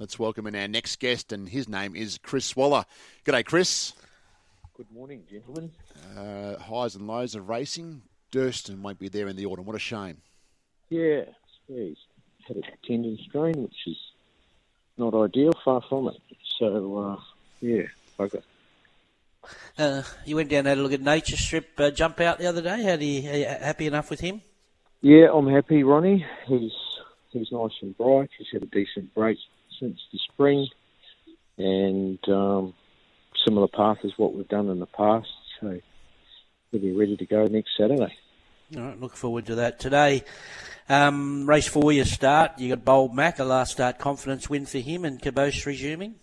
Let's welcome in our next guest, and his name is Chris Waller. G'day, Chris. Good morning, gentlemen. Uh, highs and lows of racing. Durston won't be there in the autumn. What a shame. Yeah, yeah he's had a tendon strain, which is not ideal, far from it. So, uh, yeah, bugger. Uh, you went down and had a look at Nature Strip uh, jump out the other day. How do you, are you happy enough with him? Yeah, I'm happy, Ronnie. He's he's nice and bright. He's had a decent break since the spring, and um, similar path as what we've done in the past. So we'll be ready to go next Saturday. All right, look forward to that. Today, um, race four, you start. You got Bold Mac, a last start confidence win for him, and Caboche resuming.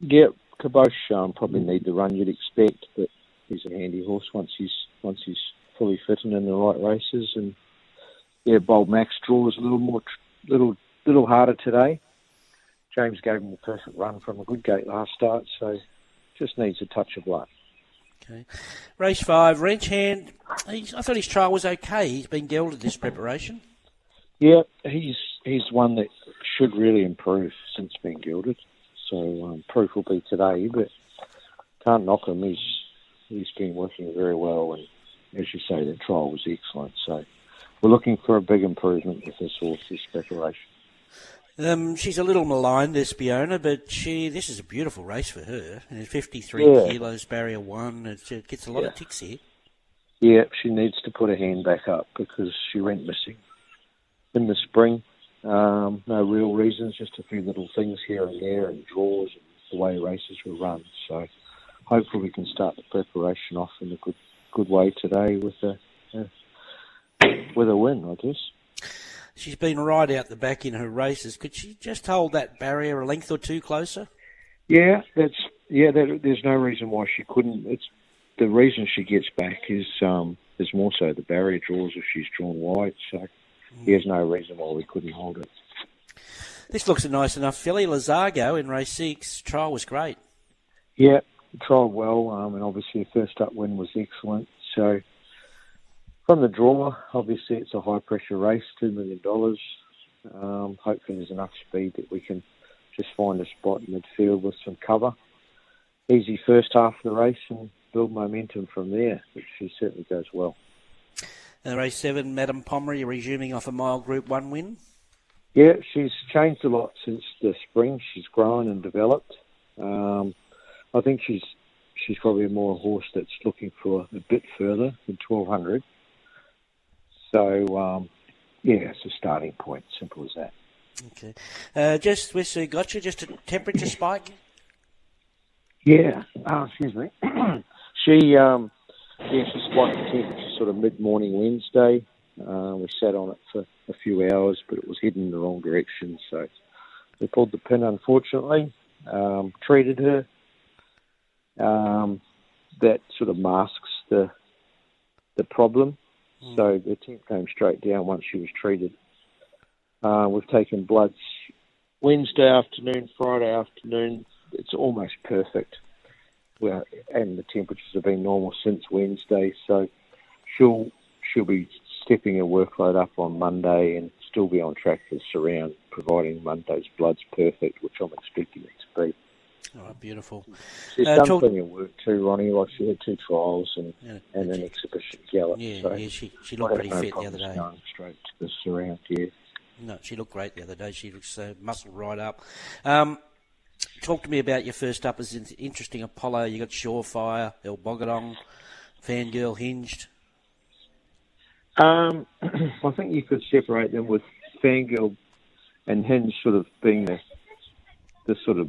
Yep, Caboche um, probably need the run you'd expect, but he's a handy horse once he's once he's fully fit and in the right races. And yeah, Bold Mac's draw was a little more, little little harder today. James gave him the perfect run from a good gate last start, so just needs a touch of luck. Okay. Race five, Wrench Hand. I thought his trial was okay. He's been gelded this preparation. Yeah, he's he's one that should really improve since being gilded. So um, proof will be today, but can't knock him. He's he's been working very well, and as you say, the trial was excellent. So we're looking for a big improvement with this horse this preparation. Um, she's a little maligned, this Biona, but she this is a beautiful race for her. And 53 Yeah. kilos, barrier one. It, gets a lot of Yeah. ticks here. Yeah, she needs to put her hand back up because she went missing in the spring. Um, no real reasons, just a few little things here and there, and draws and the way races were run. So hopefully we can start the preparation off in a good good way today with a, a with a win, I guess. She's been right out the back in her races. Could she just hold that barrier a length or two closer? Yeah, that's yeah. That, there's no reason why she couldn't. It's the reason she gets back is um, is more so the barrier draws if she's drawn wide. So there's no reason why we couldn't hold it. This looks a nice enough filly. Lazargo in race six. Trial was great. Yeah, tried well, um, and obviously the first up win was excellent. So from the draw, obviously it's a high pressure race, two million dollars. Um, hopefully there's enough speed that we can just find a spot in midfield with some cover. Easy first half of the race and build momentum from there, which she certainly goes well. Uh, race seven, Madame Pommery resuming off a mile Group One win. Yeah, she's changed a lot since the spring. She's grown and developed. Um, I think she's she's probably more a horse that's looking for a bit further than twelve hundred. So um, yeah, it's a starting point. Simple as that. Okay. Uh, just with Sir Gotcha, just a temperature spike. Yeah. Oh, excuse me. she um, yeah, she spiked the temperature sort of mid morning Wednesday. Uh, we sat on it for a few hours, but it was heading in the wrong direction, so we pulled the pin. Unfortunately, um, treated her. Um, that sort of masks the the problem. So the temp came straight down once she was treated. Uh, we've taken bloods Wednesday afternoon, Friday afternoon. It's almost perfect. Well, and the temperatures have been normal since Wednesday, so she'll she'll be stepping her workload up on Monday and still be on track for surround, providing Monday's blood's perfect, which I'm expecting it to be. All right, beautiful. She's Uh, done talk- plenty of work too, Ronnie. Like she had two trials and, Yeah. and an exhibition gallop. Yeah, so yeah, she she looked pretty no fit the other day. Going straight to the surround, yeah. No, she looked great the other day. She looks uh, muscled right up. Um, talk to me about your first up as interesting Apollo. You got Surefire, El Bodegon, Fangirl, Hinged. Um, I think you could separate them with Fangirl and Hinge sort of being the, the sort of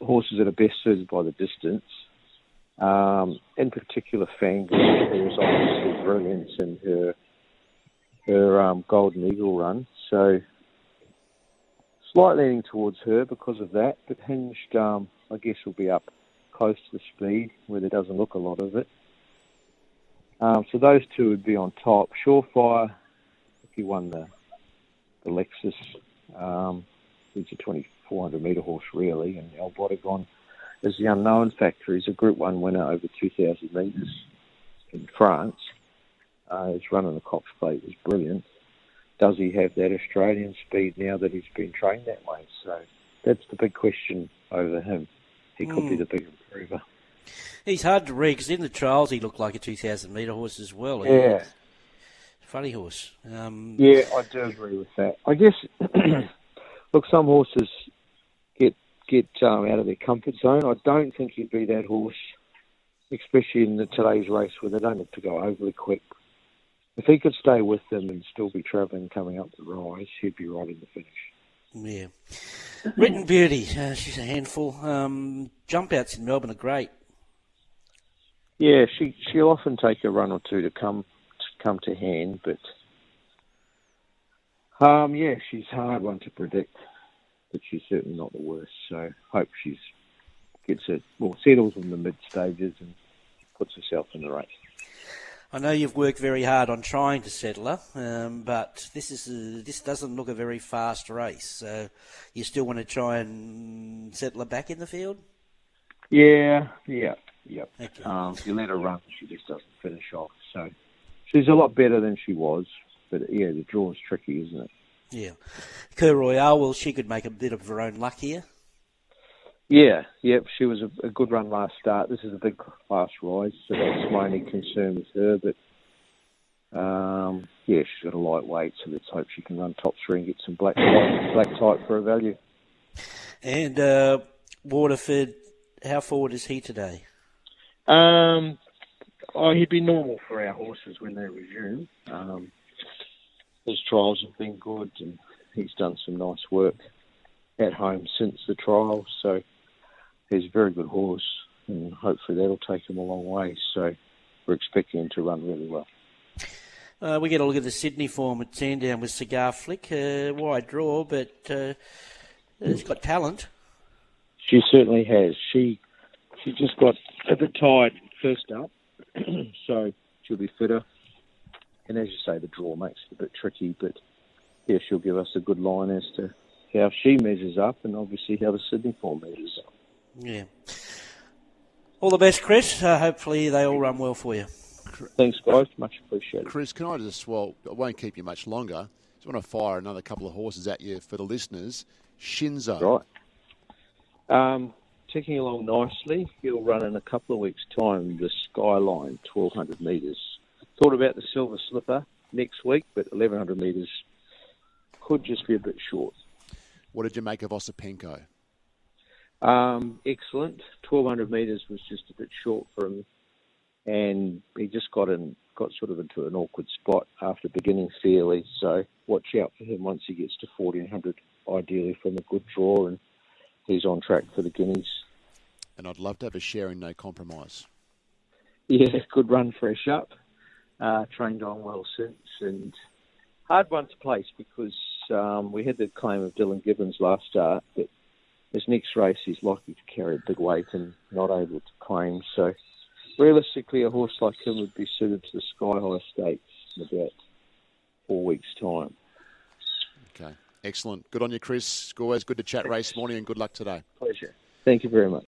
horses that are best suited by the distance. Um, in particular, Fangirl, who was obviously brilliant in her her um, Golden Eagle run. So slight leaning towards her because of that, but Hinged, um, I guess, will be up close to the speed where there doesn't look a lot of it. Um, so those two would be on top. Surefire, if he won the the Lexus, he's a 2400 metre horse really, and El Bodegon is the unknown factor. He's a Group One winner over 2000 metres in France. Uh, his run on the Cox Plate was brilliant. Does he have that Australian speed now that he's been trained that way? So that's the big question over him. He could be the big improver. He's hard to read because in the trials he looked like a 2,000 metre horse as well. Yeah. Funny horse. Um, Yeah, I do agree with that. I guess, look, some horses get get um, out of their comfort zone. I don't think he'd be that horse, especially in the, today's race where they don't have to go overly quick. If he could stay with them and still be travelling coming up the rise, he'd be right in the finish. Yeah. Written Beauty, uh, she's a handful. Um, jump outs in Melbourne are great. Yeah, she she'll often take a run or two to come to come to hand, but um, yeah, she's a hard one to predict, but she's certainly not the worst. So hope she's gets it well settles in the mid stages and puts herself in the race. I know you've worked very hard on trying to settle her, um, but this is a, this doesn't look a very fast race. So you still want to try and settle her back in the field? Yeah, yeah, yeah. Okay. Um, you let her run, she just doesn't finish off. So she's a lot better than she was, but yeah, the draw is tricky, isn't it? Yeah. Kerr Royale, well, she could make a bit of her own luck here. Yeah, yep. She was a, a good run last start. This is a big class rise, so that's my only concern with her. But um, yeah, she's got a lightweight, so let's hope she can run top three and get some black type, black type for a value. And uh, Waterford, how forward is he today? Um, oh, he'd be normal for our horses when they resume. Um, his trials have been good, and he's done some nice work at home since the trials. So he's a very good horse, and hopefully that'll take him a long way. So we're expecting him to run really well. Uh, we get a look at the Sydney form at Sandown with Cigar Flick. Uh, wide draw, but uh, it's got talent. She certainly has. She she just got a bit tired first up, so she'll be fitter. And as you say, the draw makes it a bit tricky, but yeah, she'll give us a good line as to how she measures up, and obviously how the Sydney form measures up. Yeah. All the best, Chris. Uh, hopefully they all run well for you. Thanks, guys. Much appreciated. Chris, can I just, well, I won't keep you much longer. Just want to fire another couple of horses at you for the listeners. Shinzo. Right. Um, ticking along nicely. He'll run in a couple of weeks' time the Skyline, 1,200 metres. Thought about the Silver Slipper next week, but 1,100 metres could just be a bit short. What did you make of Osipenko? Um, excellent. 1,200 metres was just a bit short for him, and he just got in, got sort of into an awkward spot after beginning fairly. So watch out for him once he gets to 1,400, ideally from a good draw, and he's on track for the Guineas. And I'd love to have a share in No Compromise. Yeah, good run fresh up. Uh, trained on well since, and hard one to place because um, we had the claim of Dylan Gibbons last start, but his next race he's likely to carry a big weight and not able to claim. So realistically, a horse like him would be suited to the Sky High Stakes in about four weeks' time. Okay. Excellent. Good on you, Chris. Always good to chat race morning and good luck today. Pleasure. Thank you very much.